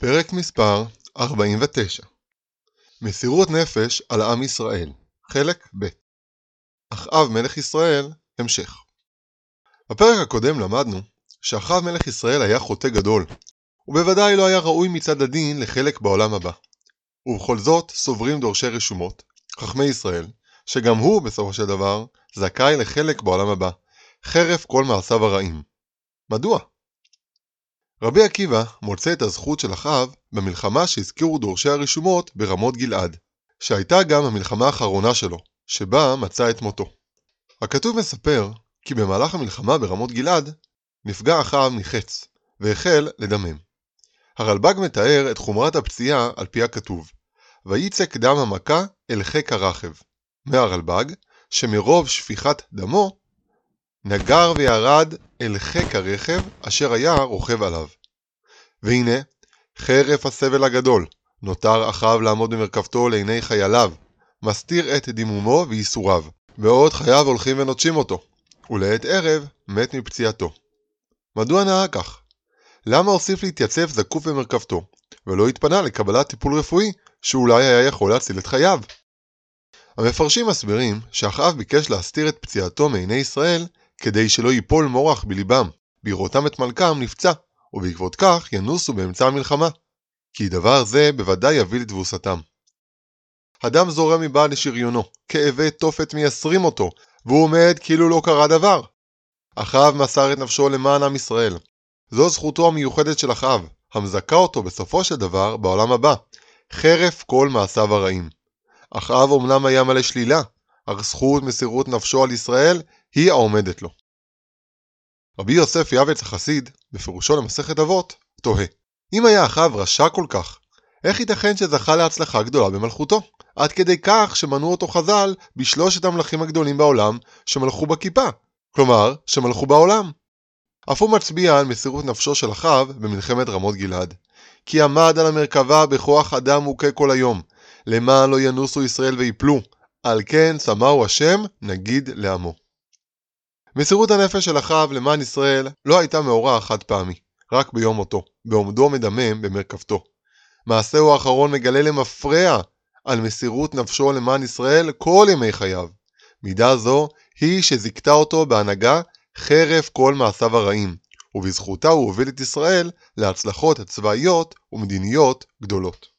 פרק מספר 49 מסירות נפש על עם ישראל, חלק ב' אחאב מלך ישראל, המשך. בפרק הקודם למדנו שאחאב מלך ישראל היה חוטא גדול, ובוודאי לא היה ראוי מצד הדין לחלק בעולם הבא. ובכל זאת סוברים דורשי רשומות, חכמי ישראל, שגם הוא בסופו של דבר זכאי לחלק בעולם הבא, חרף כל מעשיו הרעים. מדוע? רבי עקיבא מוצא את הזכות של אחאב במלחמה שהזכירו דורשי הרשומות ברמות גלעד, שהייתה גם המלחמה האחרונה שלו, שבה מצא את מותו. הכתוב מספר כי במהלך המלחמה ברמות גלעד נפגע אחאב מחץ, והחל לדמם. הרלב"ג מתאר את חומרת הפציעה על פי הכתוב, ויצק דם המכה אל חיק הרכב. מהרלב"ג, שמרוב שפיכת דמו, נגר וירד אל חיק הרכב אשר היה רוכב עליו. והנה, חרף הסבל הגדול, נותר אחאב לעמוד במרכבתו לעיני חייליו, מסתיר את דימומו וייסוריו, בעוד חייו הולכים ונוטשים אותו, ולעת ערב מת מפציעתו. מדוע נהג כך? למה הוסיף להתייצב זקוף במרכבתו, ולא התפנה לקבלת טיפול רפואי שאולי היה יכול להציל את חייו? המפרשים מסבירים שאחאב ביקש להסתיר את פציעתו מעיני ישראל כדי שלא ייפול מורח בליבם, בראותם את מלכם נפצע, ובעקבות כך ינוסו באמצע המלחמה, כי דבר זה בוודאי יביא לתבוסתם. הדם זורם מבעד לשריונו, כאבי תופת מייסרים אותו, והוא עומד כאילו לא קרה דבר. אחאב מסר את נפשו למען עם ישראל. זו זכותו המיוחדת של אחאב, המזכה אותו בסופו של דבר בעולם הבא, חרף כל מעשיו הרעים. אחאב אמנם היה מלא שלילה, אך זכות מסירות נפשו על ישראל היא העומדת לו. רבי יוסף יעבץ החסיד, בפירושו למסכת אבות, תוהה, אם היה אחאב רשע כל כך, איך ייתכן שזכה להצלחה גדולה במלכותו? עד כדי כך שמנו אותו חז"ל בשלושת המלכים הגדולים בעולם שמלכו בכיפה, כלומר, שמלכו בעולם. אף הוא מצביע על מסירות נפשו של אחאב במלחמת רמות גלעד. כי עמד על המרכבה בכוח אדם מוכה כל היום, למען לא ינוסו ישראל ויפלו, על כן שמהו השם נגיד לעמו. מסירות הנפש של אחאב למען ישראל לא הייתה מאורע חד פעמי, רק ביום מותו, בעומדו מדמם במרכבתו. מעשהו האחרון מגלה למפרע על מסירות נפשו למען ישראל כל ימי חייו. מידה זו היא שזיכתה אותו בהנהגה חרף כל מעשיו הרעים, ובזכותה הוא הוביל את ישראל להצלחות צבאיות ומדיניות גדולות.